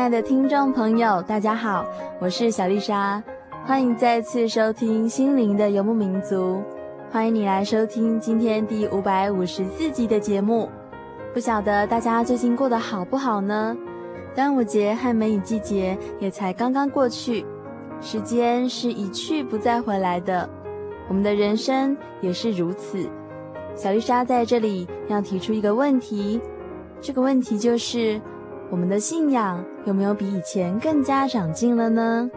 亲爱的听众朋友，大家好，我是小丽莎，欢迎再次收听《心灵的游牧民族》，欢迎你来收听今天第五百五十四集的节目。不晓得大家最近过得好不好呢？端午节和梅雨季节也才刚刚过去，时间是一去不再回来的，我们的人生也是如此。小丽莎在这里要提出一个问题，这个问题就是。我们的信仰有没有比以前更加长进了呢？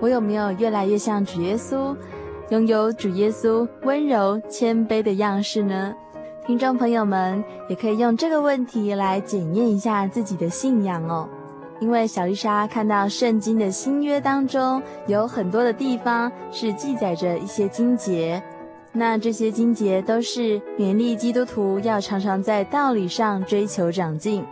我有没有越来越像主耶稣，拥有主耶稣温柔谦卑的样式呢？听众朋友们也可以用这个问题来检验一下自己的信仰哦。因为小丽莎看到圣经的新约当中有很多的地方是记载着一些经节，那这些经节都是勉励基督徒要常常在道理上追求长进。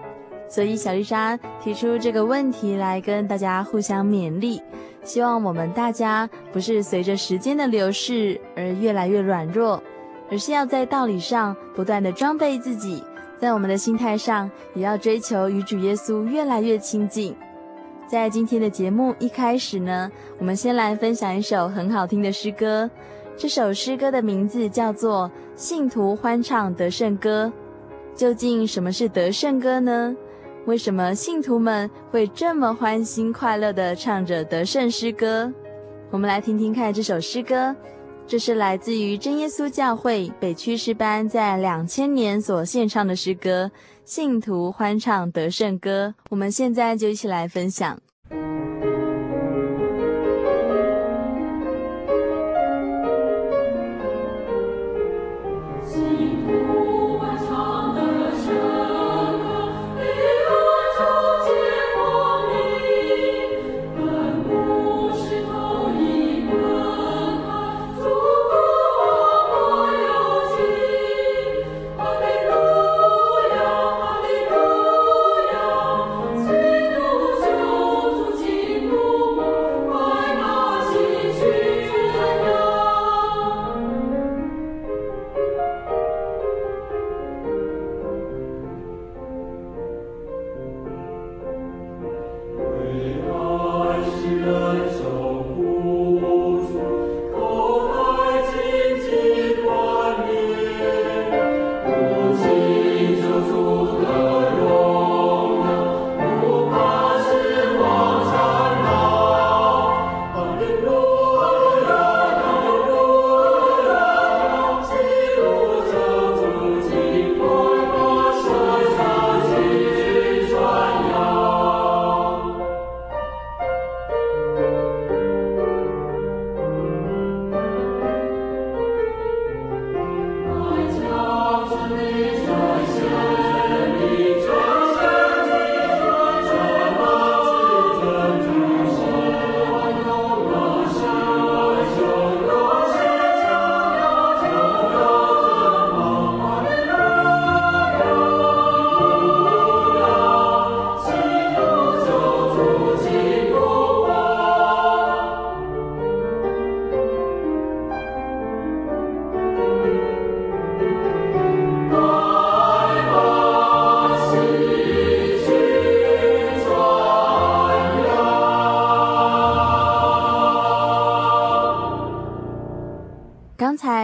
所以，小丽莎提出这个问题来跟大家互相勉励，希望我们大家不是随着时间的流逝而越来越软弱，而是要在道理上不断的装备自己，在我们的心态上也要追求与主耶稣越来越亲近。在今天的节目一开始呢，我们先来分享一首很好听的诗歌，这首诗歌的名字叫做《信徒欢唱得胜歌》。究竟什么是得胜歌呢？为什么信徒们会这么欢欣快乐地唱着得胜诗歌？我们来听听看这首诗歌，这是来自于真耶稣教会北区诗班在两千年所献唱的诗歌《信徒欢唱得胜歌》。我们现在就一起来分享。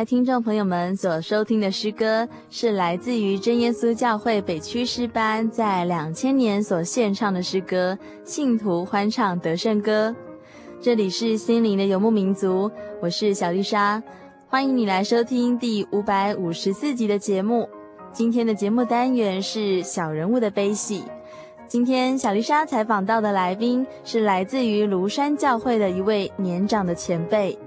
听众朋友们所收听的诗歌，是来自于真耶稣教会北区诗班在两千年所献唱的诗歌《信徒欢唱得胜歌》。这里是心灵的游牧民族，我是小丽莎，欢迎你来收听第五百五十四集的节目。今天的节目单元是小人物的悲喜。今天小丽莎采访到的来宾是来自于庐山教会的一位年长的前辈。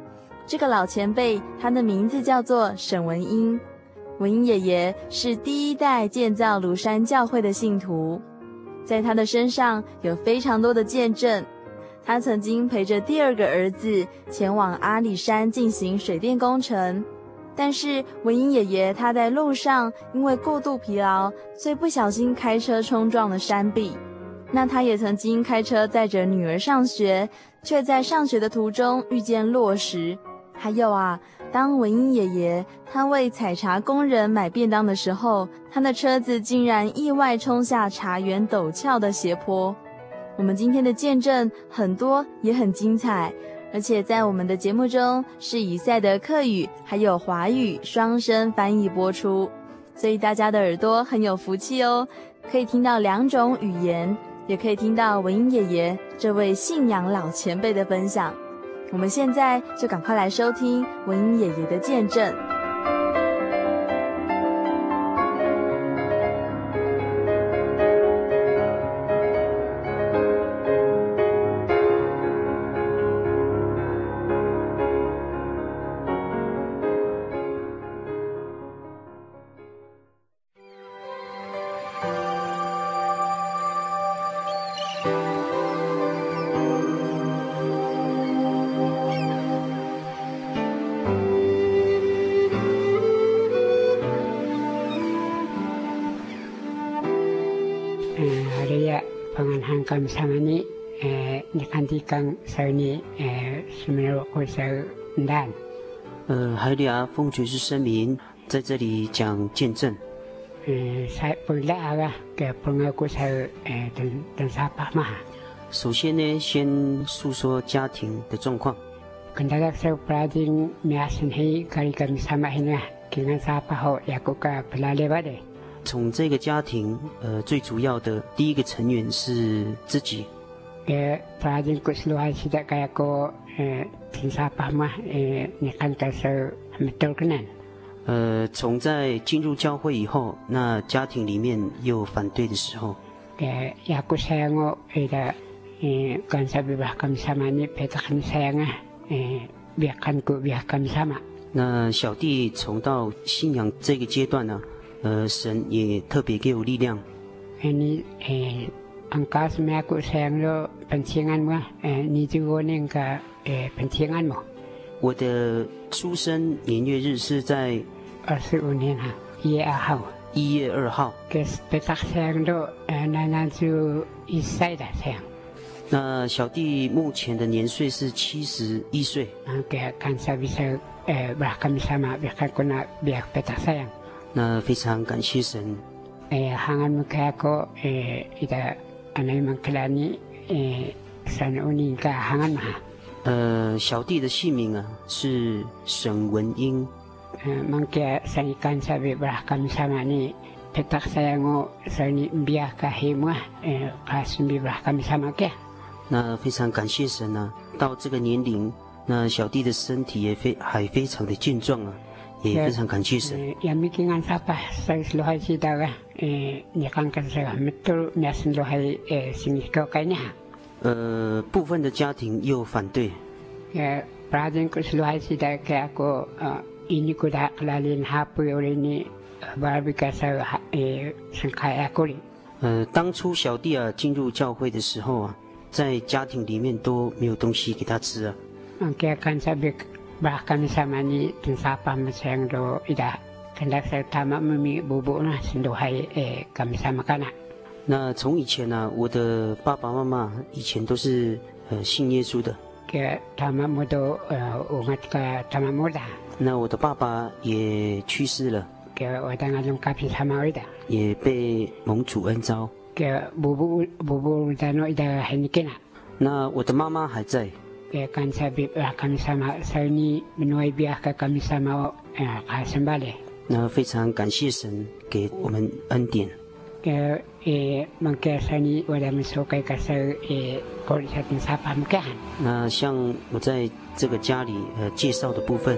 这个老前辈，他的名字叫做沈文英。文英爷爷是第一代建造庐山教会的信徒，在他的身上有非常多的见证。他曾经陪着第二个儿子前往阿里山进行水电工程，但是文英爷爷他在路上因为过度疲劳，所以不小心开车冲撞了山壁。那他也曾经开车载着女儿上学，却在上学的途中遇见落石。还有啊，当文英爷爷他为采茶工人买便当的时候，他的车子竟然意外冲下茶园陡峭的斜坡。我们今天的见证很多，也很精彩，而且在我们的节目中是以赛德克语还有华语双声翻译播出，所以大家的耳朵很有福气哦，可以听到两种语言，也可以听到文英爷爷这位信仰老前辈的分享。我们现在就赶快来收听文英爷爷的见证。感谢你，呃，你看的刚说你，呃，什么会说难？呃，海利亚奉爵士声明在这里讲见证。呃，在不来啊，给朋友过来，呃，等等啥爸妈。首先呢，先诉说家庭的状况。跟大家说，不拉丁面生黑，可以跟啥从这个家庭，呃，最主要的第一个成员是自己。呃，是在爸妈呃，你看到时候没多可能。呃，从在进入教会以后，那家庭里面有反对的时候。不想我为了呃，跟上别把跟上嘛，你别啊，呃，别看过别跟上嘛。那小弟从到信仰这个阶段呢？呃，神也特别给我力量。你诶，安卡斯麦古生了本庆安么？诶，你就我那个诶本庆安么？我的出生年月日是在二十五年哈，一月二号。一月二号。给被打生了，呃，那那就一岁的。那小弟目前的年岁是七十一岁。嗯，给看啥比赛？呃，不看什么？别看过那别被打生。那非常感谢神。哎，汉安木开过，哎，一个安内蒙克拉尼，哎，三五年个汉安嘛。呃，小弟的姓名啊是沈文英。那非常感谢神啊，到这个年龄，那小弟的身体也非还非常的健壮啊。也非常感谢神。也没听俺啥吧，所以说还知道个，呃，你看看这个，没都没生都还呃，心里高概念。呃，部分的家庭又反对。呃，是还知道个个呃，因个的来临哈比卡呃，当初小弟啊进入教会的时候啊，在家庭里面都没有东西给他吃啊。那从以前呢、我的爸爸妈妈以前都是呃信耶稣的。给他们，那我的爸爸也去世了。给我那种。也被蒙主恩招。给。那我的妈妈还在。那非常感谢神给我们恩典。那像我在这个家里呃介绍的部分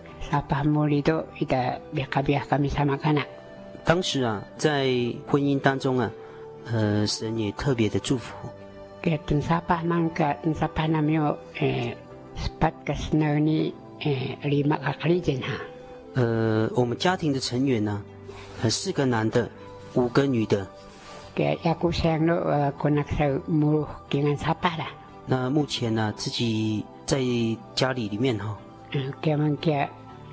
沙巴里多别别米萨玛卡纳。当时啊，在婚姻当中啊，呃，神也特别的祝福。给沙巴那沙巴那没有呃，里卡里。呃，我们家庭的成员呢、四个男的，五个女的。给古，那给俺沙巴。那目前呢、自己在家里里面哈、嗯，给我们给。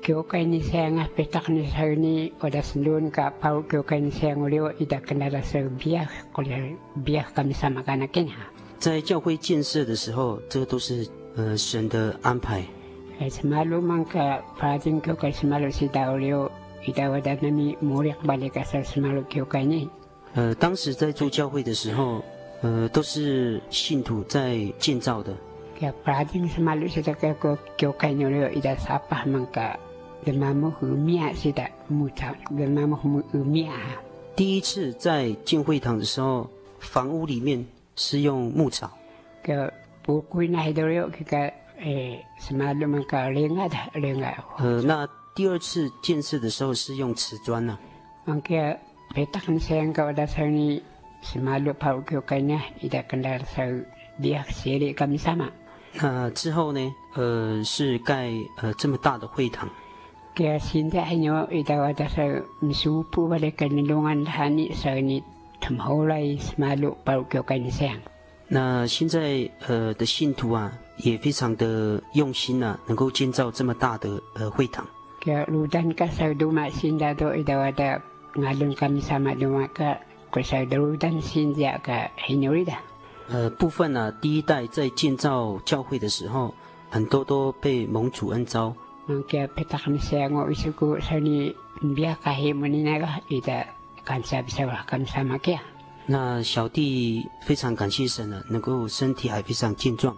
petak ni ni oda sindun ka pau kyo kay ni siya ngulyo ita kanala sa biyak kuliya biyak kami sama kana kanya. 在教会建设的时候，这个都是呃神的安排。Eh, semalu mangka prating kyo kay semalu si Daulio ita wada nami murik balik ka sa semalu kyo kay ni. 呃，当时在做教会的时候，呃，都是信徒在建造的。Kaya prating semalu si ta ko kyo kay ni Leo ita sapah man 和面的木，和面。第一次在进会堂的时候，房屋里面是用木草。个不那都有这个诶，什么那么的？呃，那第二次建设的时候是用瓷砖呢？我别先搞的，什么六呢？一跟那的干？那之后呢？呃，是盖呃这么大的会堂。Kaya sinda nyo itawata sa misupo balik kanilungan hani sa ni tumhulay smalu parukyo kanisang. 那现在呃的信徒啊，也非常的用心啊，能够建造这么大的呃会堂。Kaya ludan ka sa duma sinda do itawata ngalun kami sama duma ka ko sa ludan sinda ka hinurida. 呃，部分呢、第一代在建造教会的时候，很多都被蒙主恩召。那小弟非常感谢神了，能够身体还非常健壮。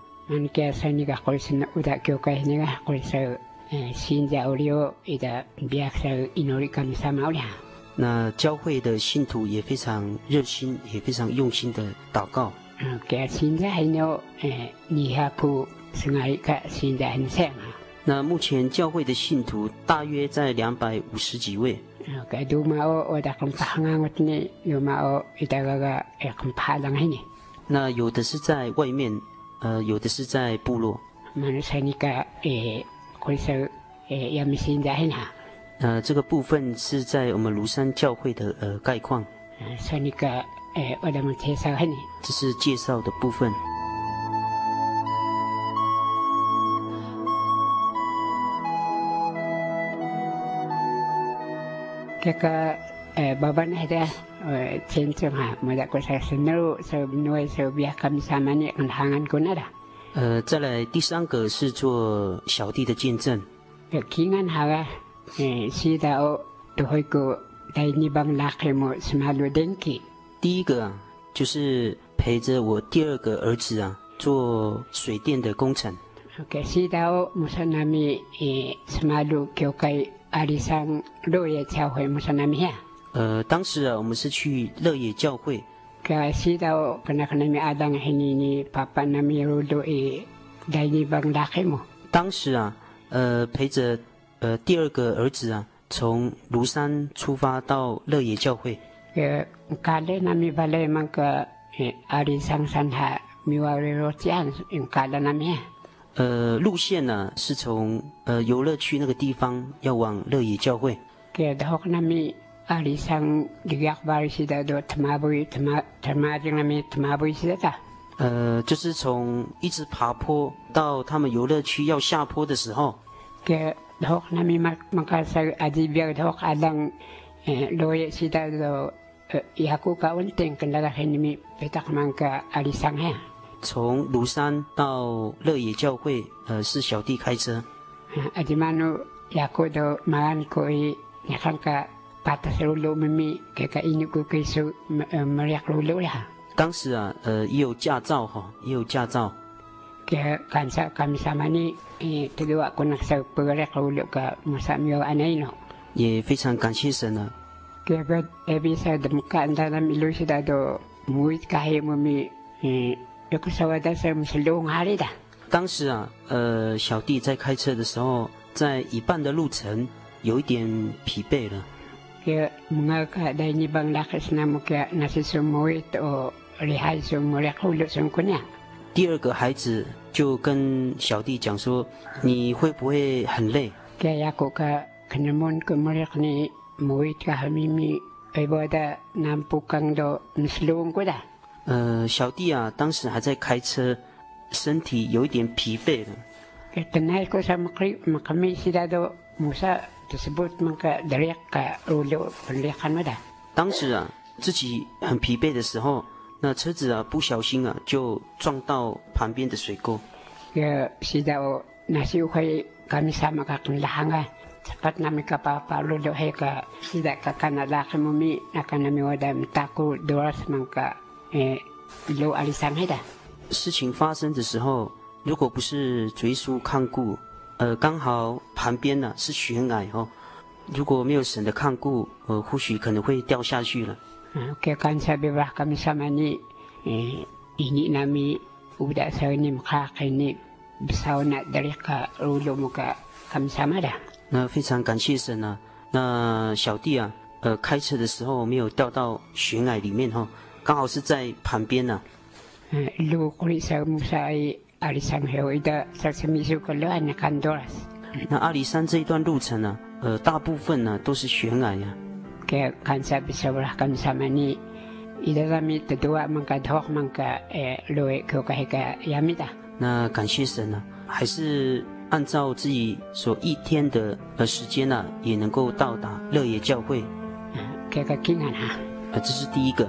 那，教会，的信徒也非常热心，也非常用心的祷告。那，现在有，呃，你还个现。那目前教会的信徒大约在两百五十几位。那有的是在外面呃有的是在部落。呃这个部分是在我们庐山教会的呃概况。这是介绍的部分。Kaya ka eh baba na ita eh sentro ha. Mula ko sa sunu sa binuay sa biya kami sama ni ang hangan ko na da. 呃，再来第三个是做小弟的见证。Kaya kingan ha 诶，si tao tuhoy ko dai ni bang laki mo sumalo denki。第一个啊，就是陪着我第二个儿子啊做水电的工程。OK，si tao musanami 诶 sumalo kyokai 阿里山乐教会，那。呃，当时啊，我们是去乐野教会。西到那那阿当爸爸那有带你帮么？当时啊，呃，陪着呃第二个儿子啊，从庐山出发到乐业教会。那把么个阿里山山，那。呃，路线呢是从呃游乐区那个地方要往乐野教会。呃，就是从一直爬坡到他们游乐区要下坡的时候。从庐山到乐野教会，呃，是小弟开车。Do magan koi nakangka patas lulu mimi keka ini ku kisu meriak lulu ya。当时啊，呃，也有驾照哈，也有驾照。Ke kansa kami sama ni。也非常感谢神啊。当时啊，呃，小弟在开车的时候，在一半的路程有一点疲惫了。第二个孩子就跟小弟讲说：“你会不会很累？”呃，小弟啊，当时还在开车，身体有一点疲惫了。当时啊，自己很疲惫的时候。那车子啊，不小心啊，就撞到旁边的水沟。诶，有阿里的。事情发生的时候，如果不是追溯看顾，呃，刚好旁边呢是悬崖哦。如果没有神的看顾，呃，或许可能会掉下去了。嗯，给刚才，诶，印尼那，卡，不里卡，卡，的。那非常感谢神啊！那小弟啊，呃，开车的时候没有掉到悬崖里面哈。刚好是在旁边呢、啊。路可以上木沙阿里山后的上次米苏克勒安那看多了。那阿里山这一段路程呢、啊，呃，大部分呢都是悬崖呀、啊。Kaya kansa bisawlah kansa mani idagami tadua mangka dhok mangka eh loe kyo kahika yamita. 那感谢神呢、啊，还是按照自己所一天的呃时间呢、啊，也能够到达乐野教会。Kaya kakingan ha。呃，这是第一个。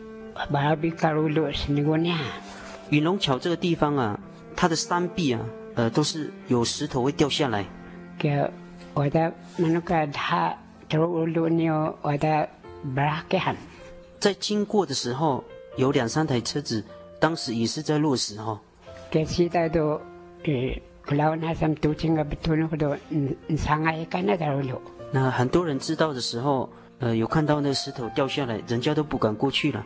云龙桥这个地方啊，它的山壁啊，呃，都是有石头会掉下来。在经过的时候，有两三台车子，当时也是在落石哈。那很多人知道的时候，呃，有看到那石头掉下来，人家都不敢过去了。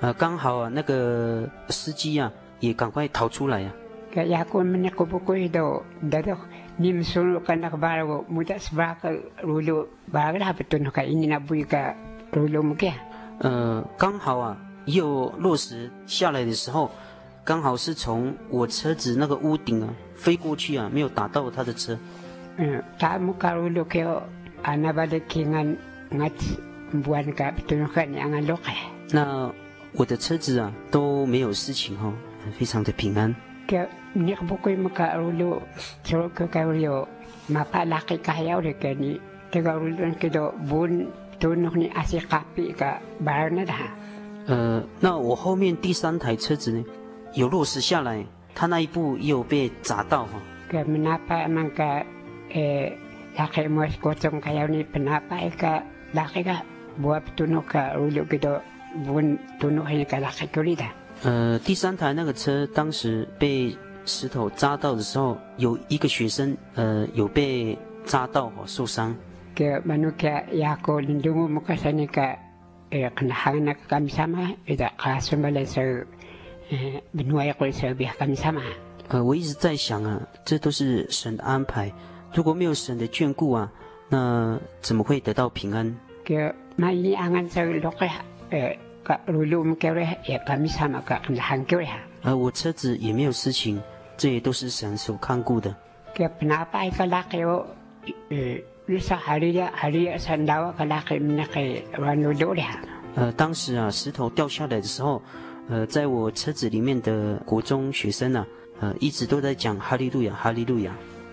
呃，刚好啊，那个司机啊，也赶快逃出来呀、啊。呃，刚好啊，又落石下来的时候，刚好是从我车子那个屋顶啊飞过去啊，没有打到他的车。嗯，那我的车子啊都没有事情哦，非常的平安。呃，那我后面第三台车子呢，有落实下来，他那一部也有被砸到哈。呃，第三台那个车当时被石头扎到的时候，有一个学生呃有被扎到和受伤。呃，我一直在想啊，这都是神的安排。如果没有神的眷顾啊，那怎么会得到平安？呃，呃我车子也没有事情，这也都是神所看顾的。呃，当时啊，石头掉下来的时候，呃，在我车子里面的国中学生啊，呃，一直都在讲哈利路亚，哈利路亚。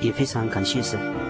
也非常感谢神。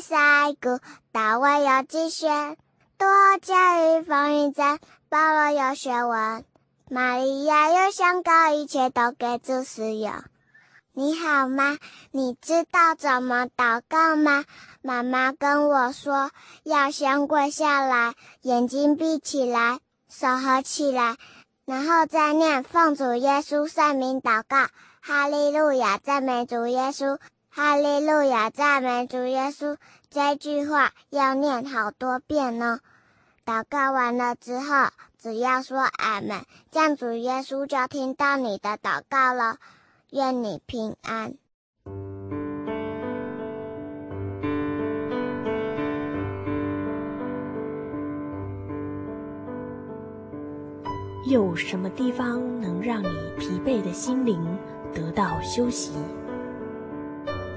赛过，大卫有机学，多加与风雨在，保罗有学问，玛利亚有香膏，一切都给主使用。你好吗？你知道怎么祷告吗？妈妈跟我说，要先跪下来，眼睛闭起来，手合起来，然后再念奉主耶稣圣名祷告。哈利路亚，赞美主耶稣！哈利路亚，赞美主耶稣！这句话要念好多遍哦。祷告完了之后，只要说阿门，这样主耶稣就听到你的祷告了。愿你平安。有什么地方能让你疲惫的心灵得到休息？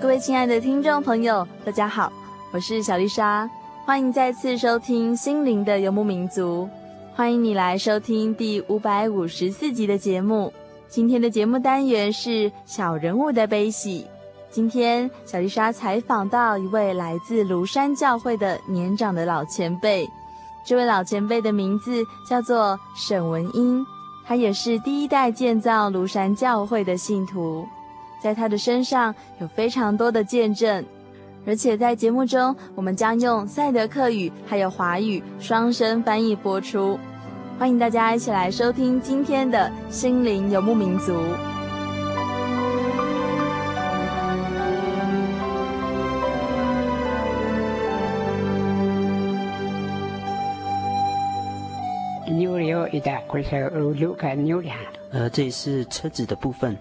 各位亲爱的听众朋友，大家好，我是小丽莎，欢迎再次收听《心灵的游牧民族》，欢迎你来收听第五百五十四集的节目。今天的节目单元是小人物的悲喜。今天小丽莎采访到一位来自庐山教会的年长的老前辈，这位老前辈的名字叫做沈文英，他也是第一代建造庐山教会的信徒。在他的身上有非常多的见证，而且在节目中，我们将用赛德克语还有华语双声翻译播出。欢迎大家一起来收听今天的《心灵游牧民族》。呃，这里是车子的部分。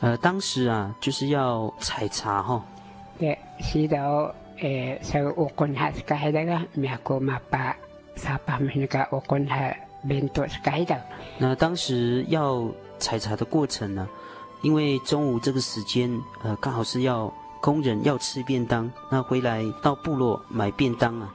呃，当时啊，就是要采茶哈。对，是的哦。诶，所以我跟他是该的个，巴米那个我跟他变多是该的。那当时要采茶的过程呢，因为中午这个时间，呃，刚好是要工人要吃便当，那回来到部落买便当啊。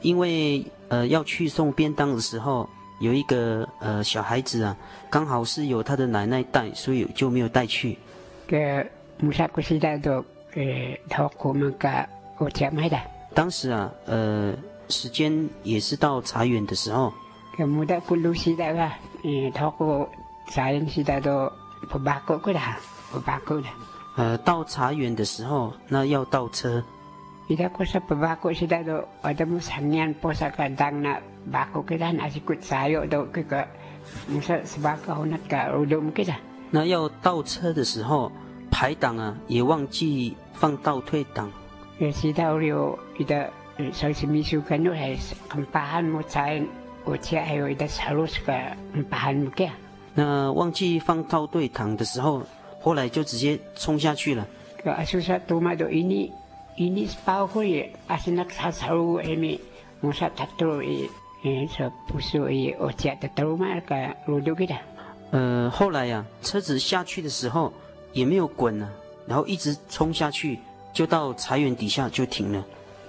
因为呃要去送便当的时候，有一个呃小孩子啊，刚好是有他的奶奶带，所以就没有带去。个穆萨库西达都。呃，托库们个我。当时啊，呃，时间也是到茶园的时候。嗯，西的都不过的，不巴库的。呃，到茶园的时候，那要倒车。伊个古是不巴库西的都，我都木三年不是个当那巴库个的，那是古茶园都这个，木是是巴库那个路路个的。那要倒车的时候。排档啊，也忘记放倒退档。有时到了一个手机秘书跟我还是很而且还有路是。那忘记放倒退档的时候，后来就直接冲下去了。个阿叔说多嘛都印尼，印尼是包括也，阿是那个小小路里面，我说他都也，嗯，说不是也，而且的多嘛个路都给他。呃，后来呀、啊，车子下去的时候。也没有滚呢，然后一直冲下去，就到茶园底下就停了。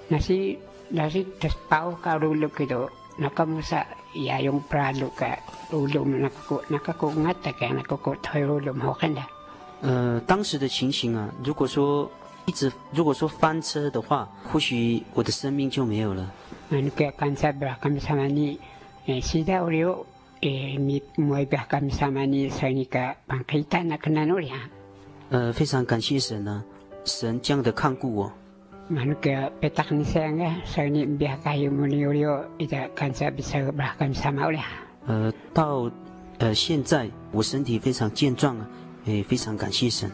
那是那是包卡路路去到，那个木沙也用布拉路个路路那个那个公安的个那个个推路路好看的。呃，当时的情形啊，如果说一直如果说翻车的话，或许我的生命就没有了。呃，非常感谢神呢、啊，神这样的看顾我。呃，到呃现在我身体非常健壮啊，也非常感谢神。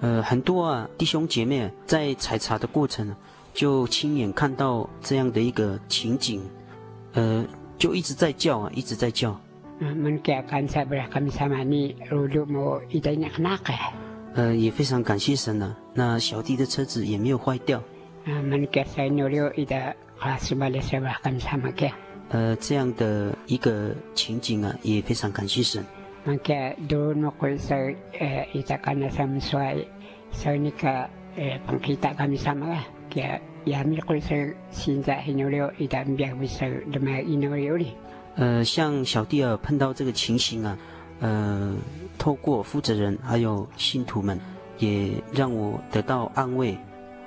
呃，很多啊弟兄姐妹在采茶的过程。就亲眼看到这样的一个情景，呃，就一直在叫啊，一直在叫。呃，也非常感谢神呢、啊。那小弟的车子也没有坏掉。呃，这样的一个情景啊，也非常感谢神。呃，像小弟儿碰到这个情形啊，呃，透过负责人还有信徒们，也让我得到安慰。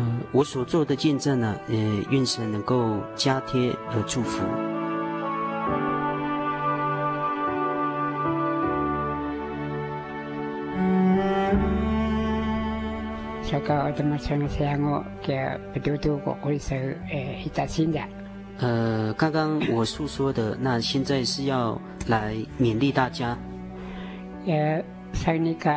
嗯，我所做的见证呢，呃，愿神能够加添和祝福。呃，刚刚我诉说的，那现在是要来勉励大家。呃，上那个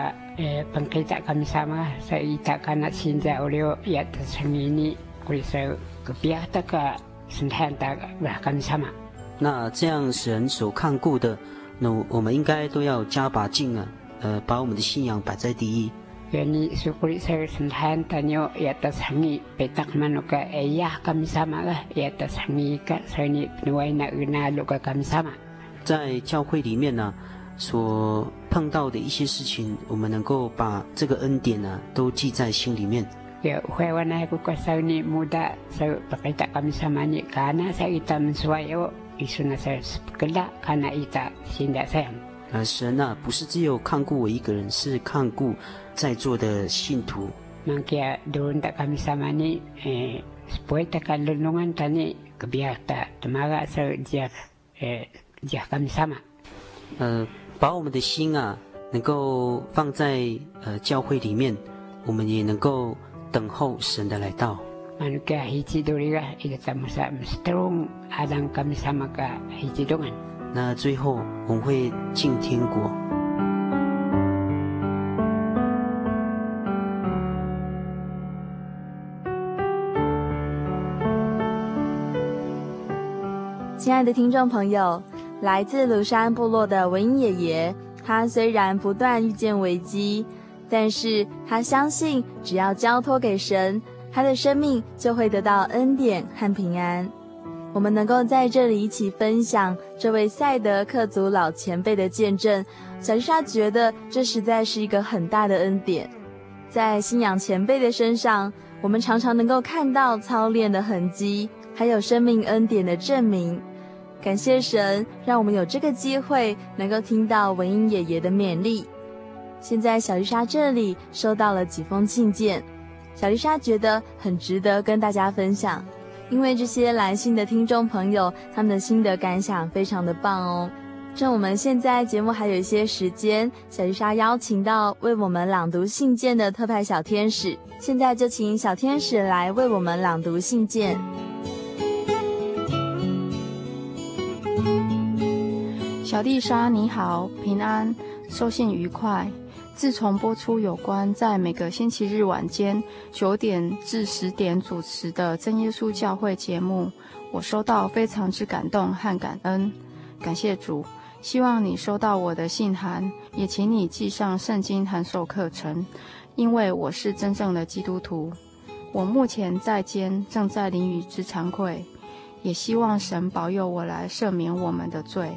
那这样神所看顾的，那我们应该都要加把劲啊！呃，把我们的信仰摆在第一。愿你属于神探的妞，也得成你被当曼那个哎呀个成你另外那个？在教会里面呢、啊，所碰到的一些事情，我们能够把这个恩典呢、啊，都记在心里面。Ya, huwa na ko sa ni muda sa pakita kami sama ni kana sa ita menswayo isu na sa kela kana ita sinda sayang. 呃，神啊，不是只有看顾我一个人，是看顾在座的信徒。Mangkia doon ta kami sama ni eh supaya ta kalulungan tani kebiak ta temaga sa dia eh dia kami sama. 呃，把我们的心啊，能够放在呃教会里面，我们也能够。等候神的来到。那最后我们会进天国。亲爱的听众朋友，来自鲁山部落的文英爷爷，他虽然不断遇见危机。但是他相信，只要交托给神，他的生命就会得到恩典和平安。我们能够在这里一起分享这位赛德克族老前辈的见证，小丽莎觉得这实在是一个很大的恩典。在信仰前辈的身上，我们常常能够看到操练的痕迹，还有生命恩典的证明。感谢神，让我们有这个机会能够听到文英爷爷的勉励。现在小丽莎这里收到了几封信件，小丽莎觉得很值得跟大家分享，因为这些来信的听众朋友，他们的心得感想非常的棒哦。趁我们现在节目还有一些时间，小丽莎邀请到为我们朗读信件的特派小天使，现在就请小天使来为我们朗读信件。小丽莎你好，平安，收信愉快。自从播出有关在每个星期日晚间九点至十点主持的真耶稣教会节目，我收到非常之感动和感恩，感谢主。希望你收到我的信函，也请你寄上圣经函授课程，因为我是真正的基督徒。我目前在监，正在淋雨之惭愧，也希望神保佑我来赦免我们的罪。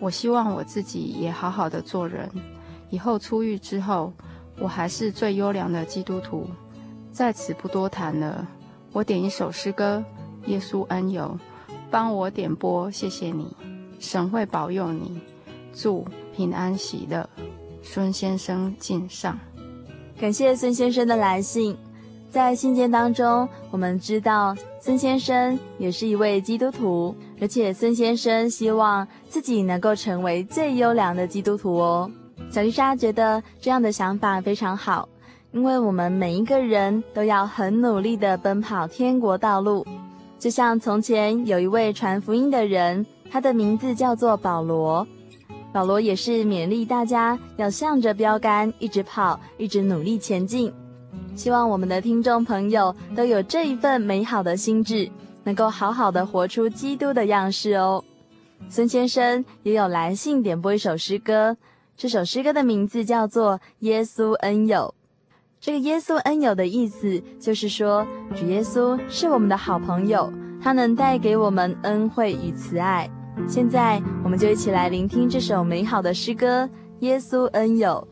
我希望我自己也好好的做人。以后出狱之后，我还是最优良的基督徒。在此不多谈了。我点一首诗歌《耶稣恩友》，帮我点播，谢谢你。神会保佑你，祝平安喜乐。孙先生敬上。感谢孙先生的来信。在信件当中，我们知道孙先生也是一位基督徒，而且孙先生希望自己能够成为最优良的基督徒哦。小丽莎觉得这样的想法非常好，因为我们每一个人都要很努力地奔跑天国道路。就像从前有一位传福音的人，他的名字叫做保罗。保罗也是勉励大家要向着标杆一直跑，一直努力前进。希望我们的听众朋友都有这一份美好的心智，能够好好的活出基督的样式哦。孙先生也有来信点播一首诗歌。这首诗歌的名字叫做《耶稣恩友》。这个“耶稣恩友”的意思就是说，主耶稣是我们的好朋友，他能带给我们恩惠与慈爱。现在，我们就一起来聆听这首美好的诗歌《耶稣恩友》。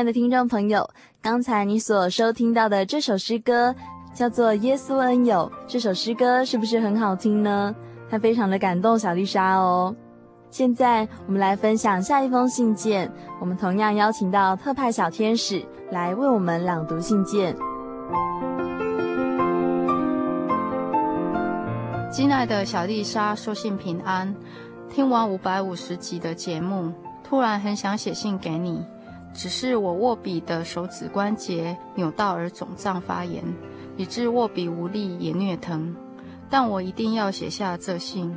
爱的听众朋友，刚才你所收听到的这首诗歌叫做《耶稣恩友》。这首诗歌是不是很好听呢？它非常的感动小丽莎哦。现在我们来分享下一封信件。我们同样邀请到特派小天使来为我们朗读信件。亲爱的小丽莎，收信平安。听完五百五十集的节目，突然很想写信给你。只是我握笔的手指关节扭到而肿胀发炎，以致握笔无力也虐疼。但我一定要写下这信。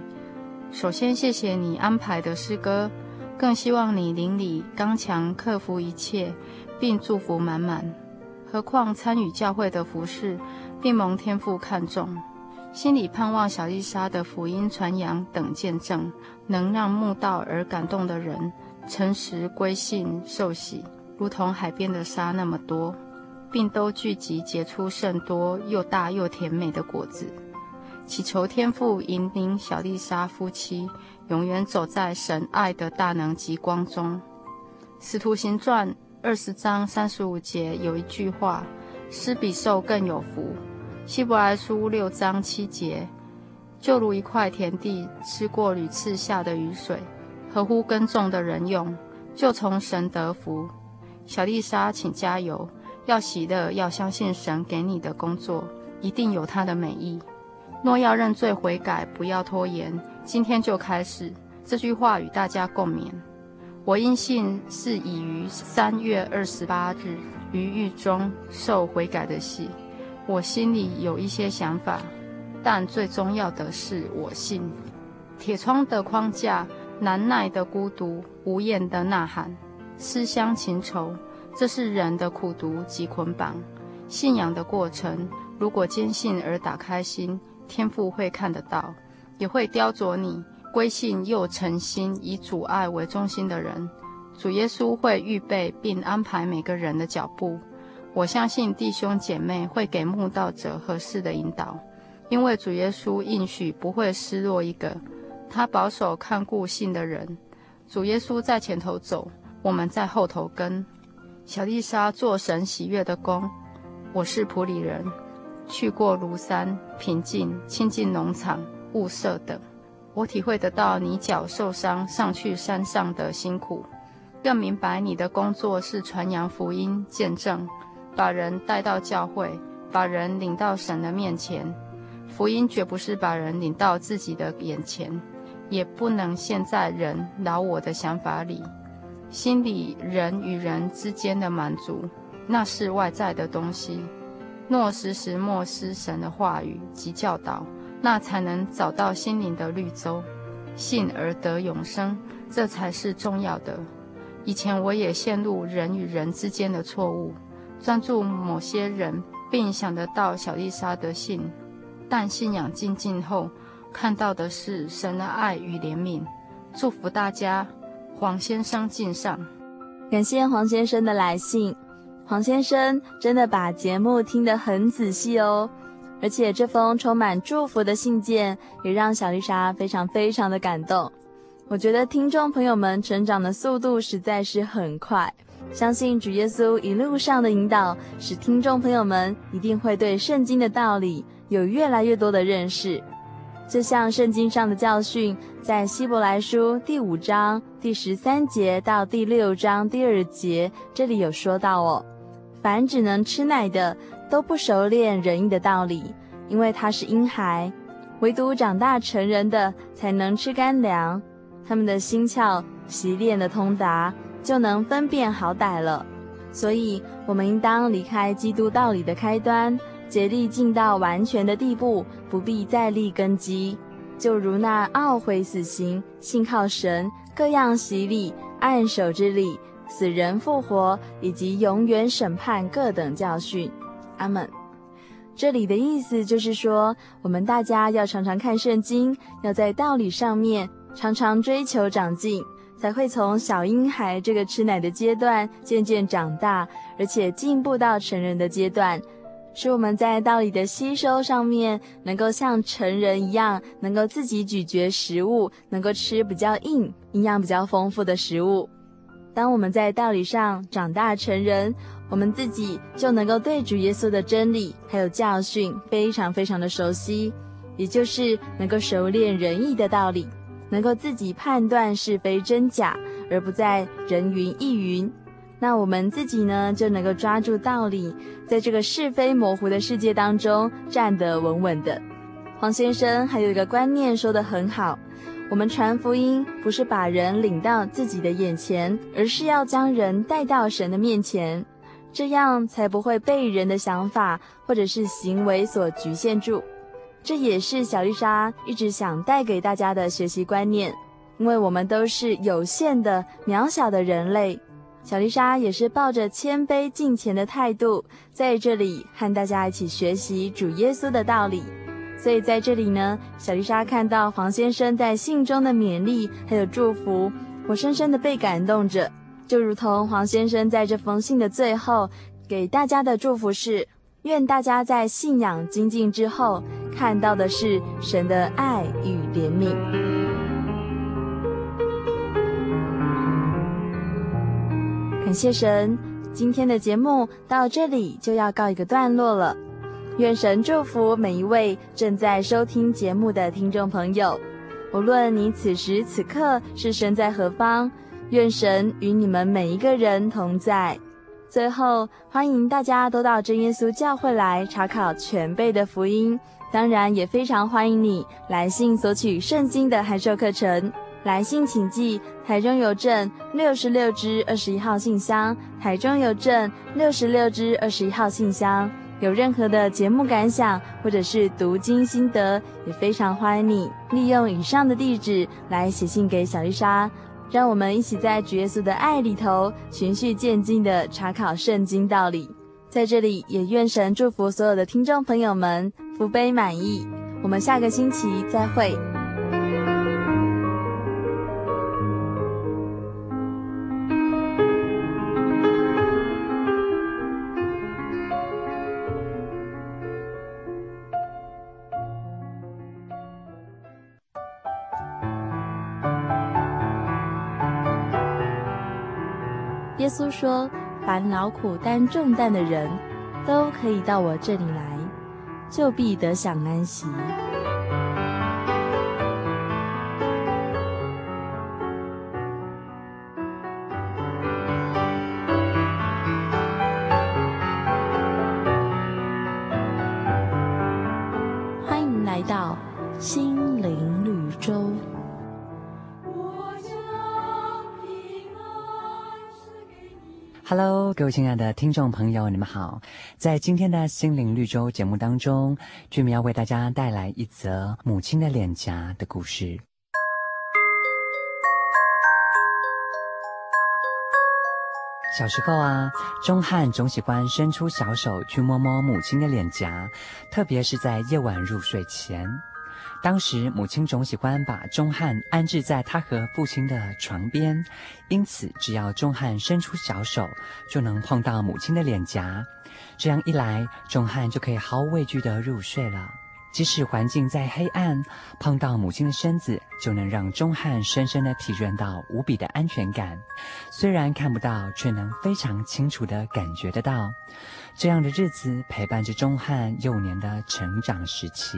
首先谢谢你安排的诗歌，更希望你灵里刚强，克服一切，并祝福满满。何况参与教会的服事，并蒙天父看重，心里盼望小丽莎的福音传扬等见证，能让慕道而感动的人。诚实归信受洗，如同海边的沙那么多，并都聚集结出甚多又大又甜美的果子。祈求天父引领小丽莎夫妻永远走在神爱的大能极光中。使徒行传二十章三十五节有一句话：施比受更有福。希伯来书六章七节，就如一块田地吃过屡次下的雨水。合乎耕种的人用，就从神得福。小丽莎，请加油，要喜乐，要相信神给你的工作一定有他的美意。若要认罪悔改，不要拖延，今天就开始。这句话与大家共勉。我因信是已于三月二十八日于狱中受悔改的洗。我心里有一些想法，但最重要的是我信。铁窗的框架。难耐的孤独，无言的呐喊，思乡情愁，这是人的苦毒及捆绑。信仰的过程，如果坚信而打开心，天父会看得到，也会雕琢你归信又诚心以主爱为中心的人。主耶稣会预备并安排每个人的脚步。我相信弟兄姐妹会给慕道者合适的引导，因为主耶稣应许不会失落一个。他保守看顾信的人，主耶稣在前头走，我们在后头跟。小丽莎做神喜悦的工，我是普里人，去过庐山、平静、亲近农场、雾社等，我体会得到你脚受伤上去山上的辛苦，更明白你的工作是传扬福音、见证，把人带到教会，把人领到神的面前。福音绝不是把人领到自己的眼前。也不能陷在人老我的想法里，心里人与人之间的满足，那是外在的东西。若时时默思神的话语及教导，那才能找到心灵的绿洲，信而得永生，这才是重要的。以前我也陷入人与人之间的错误，专注某些人，并想得到小丽莎的信，但信仰精进后。看到的是神的爱与怜悯，祝福大家。黄先生敬上，感谢黄先生的来信。黄先生真的把节目听得很仔细哦，而且这封充满祝福的信件也让小丽莎非常非常的感动。我觉得听众朋友们成长的速度实在是很快，相信主耶稣一路上的引导，使听众朋友们一定会对圣经的道理有越来越多的认识。就像圣经上的教训，在希伯来书第五章第十三节到第六章第二节这里有说到哦。凡只能吃奶的，都不熟练仁义的道理，因为他是婴孩；唯独长大成人的，才能吃干粮。他们的心窍习练的通达，就能分辨好歹了。所以，我们应当离开基督道理的开端。竭力尽到完全的地步，不必再立根基。就如那懊悔死刑、信靠神、各样洗礼、按手之礼，死人复活以及永远审判各等教训。阿门。这里的意思就是说，我们大家要常常看圣经，要在道理上面常常追求长进，才会从小婴孩这个吃奶的阶段渐渐长大，而且进步到成人的阶段，使我们在道理的吸收上面能够像成人一样，能够自己咀嚼食物，能够吃比较硬、营养比较丰富的食物。当我们在道理上长大成人，我们自己就能够对主耶稣的真理还有教训非常非常的熟悉，也就是能够熟练仁义的道理，能够自己判断是非真假，而不再人云亦云。那我们自己呢，就能够抓住道理，在这个是非模糊的世界当中站得稳稳的。黄先生还有一个观念说得很好。我们传福音不是把人领到自己的眼前，而是要将人带到神的面前，这样才不会被人的想法或者是行为所局限住。这也是小丽莎一直想带给大家的学习观念，因为我们都是有限的、渺小的人类。小丽莎也是抱着谦卑敬虔的态度，在这里和大家一起学习主耶稣的道理。所以在这里呢，小丽莎看到黄先生在信中的勉励还有祝福，我深深的被感动着。就如同黄先生在这封信的最后给大家的祝福是：愿大家在信仰精进之后，看到的是神的爱与怜悯。感谢神，今天的节目到这里就要告一个段落了。愿神祝福每一位正在收听节目的听众朋友，无论你此时此刻是身在何方，愿神与你们每一个人同在。最后，欢迎大家都到真耶稣教会来查考全备的福音，当然也非常欢迎你来信索取圣经的函授课程。来信请寄台中邮政六十六支二十一号信箱，台中邮政六十六支二十一号信箱。有任何的节目感想，或者是读经心得，也非常欢迎你利用以上的地址来写信给小丽莎，让我们一起在主耶稣的爱里头循序渐进的查考圣经道理。在这里，也愿神祝福所有的听众朋友们福杯满溢。我们下个星期再会。稣说：“烦恼苦担重担的人，都可以到我这里来，就必得享安息。”各位亲爱的听众朋友，你们好。在今天的心灵绿洲节目当中，君明要为大家带来一则母亲的脸颊的故事。小时候啊，钟汉总喜欢伸出小手去摸摸母亲的脸颊，特别是在夜晚入睡前。当时母亲总喜欢把钟汉安置在他和父亲的床边，因此只要钟汉伸出小手，就能碰到母亲的脸颊。这样一来，钟汉就可以毫无畏惧地入睡了。即使环境再黑暗，碰到母亲的身子，就能让钟汉深深地体验到无比的安全感。虽然看不到，却能非常清楚地感觉得到。这样的日子陪伴着钟汉幼年的成长时期。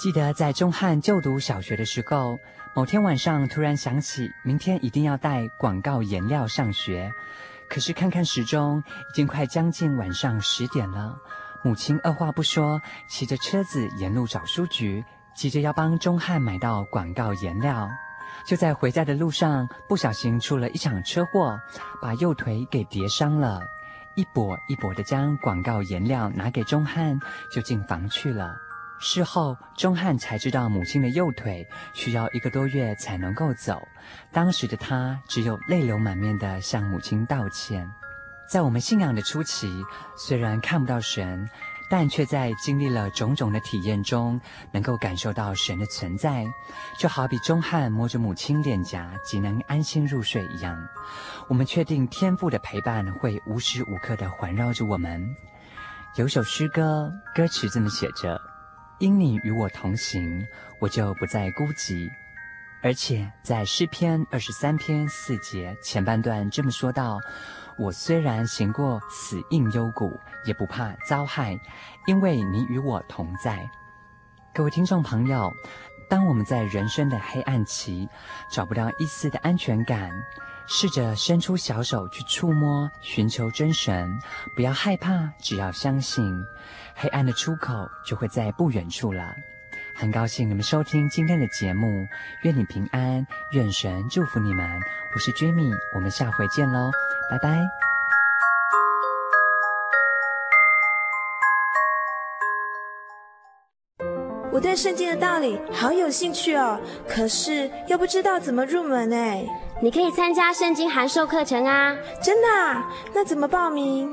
记得在钟汉就读小学的时候，某天晚上突然想起明天一定要带广告颜料上学，可是看看时钟，已经快将近晚上十点了。母亲二话不说，骑着车子沿路找书局，急着要帮钟汉买到广告颜料。就在回家的路上，不小心出了一场车祸，把右腿给跌伤了，一跛一跛的将广告颜料拿给钟汉，就进房去了。事后，钟汉才知道母亲的右腿需要一个多月才能够走。当时的他只有泪流满面地向母亲道歉。在我们信仰的初期，虽然看不到神，但却在经历了种种的体验中，能够感受到神的存在。就好比钟汉摸着母亲脸颊，即能安心入睡一样。我们确定天父的陪伴会无时无刻地环绕着我们。有首诗歌，歌词这么写着。因你与我同行，我就不再孤寂。而且在诗篇二十三篇四节前半段这么说道：“我虽然行过死荫幽谷，也不怕遭害，因为你与我同在。”各位听众朋友，当我们在人生的黑暗期找不到一丝的安全感，试着伸出小手去触摸，寻求真神，不要害怕，只要相信。黑暗的出口就会在不远处了。很高兴你们收听今天的节目，愿你平安，愿神祝福你们。我是 Jimmy，我们下回见喽，拜拜。我对圣经的道理好有兴趣哦，可是又不知道怎么入门哎。你可以参加圣经函授课程啊！真的啊？那怎么报名？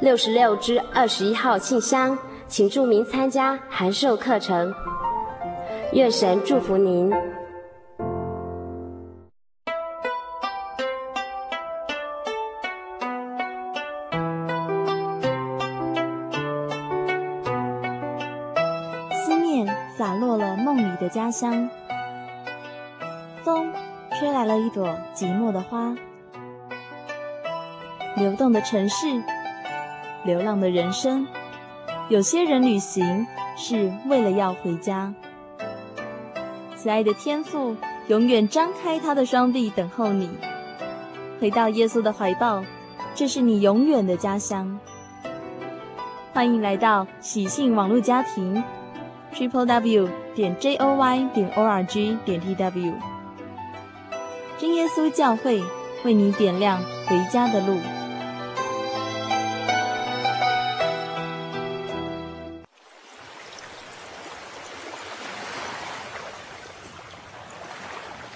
六十六支二十一号信箱，请注明参加函授课程。愿神祝福您。思念洒落了梦里的家乡，风吹来了一朵寂寞的花，流动的城市。流浪的人生，有些人旅行是为了要回家。慈爱的天父永远张开他的双臂等候你，回到耶稣的怀抱，这是你永远的家乡。欢迎来到喜信网络家庭，triple w 点 j o y 点 o r g 点 t w，真耶稣教会为你点亮回家的路。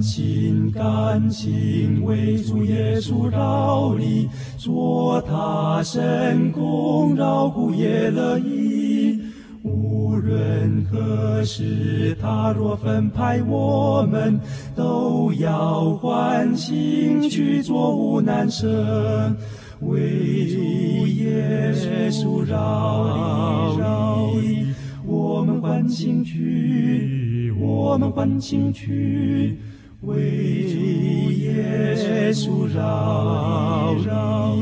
心甘心为主耶稣劳力，做他神功，绕谷也乐意。无论何时，他若分派我们，都要欢喜去做无难事，为主耶稣劳力。我们欢庆去，我们欢庆去，为主耶稣绕绕，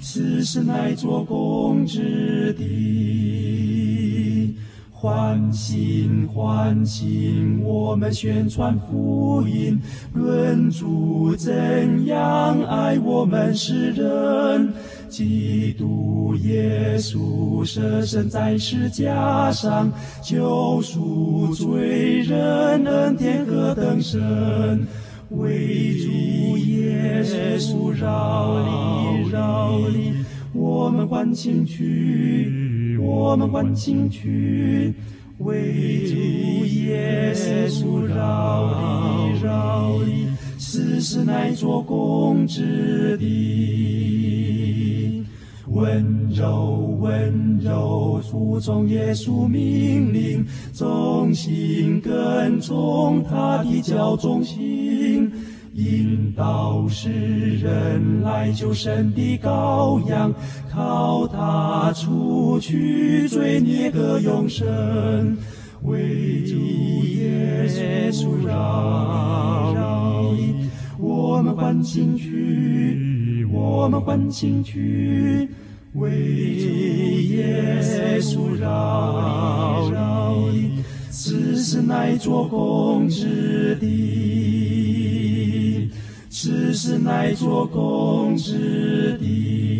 此时乃做工之地。欢庆欢庆，我们宣传福音，论主怎样爱我们世人。基督耶稣舍身在世架上，救赎罪人，恩典何等深！为主耶稣绕里绕里，我们欢庆去，我们欢庆去，为主耶稣绕里绕里，此时乃做工之地。温柔温柔，服从耶稣命令，忠心跟从他的教中心，引导世人来救神的羔羊，靠他除去罪孽的永生，为主耶稣绕绕，我们欢庆去，我们欢庆去。为耶稣绕绕，此时乃做工之地，此时乃做工之地。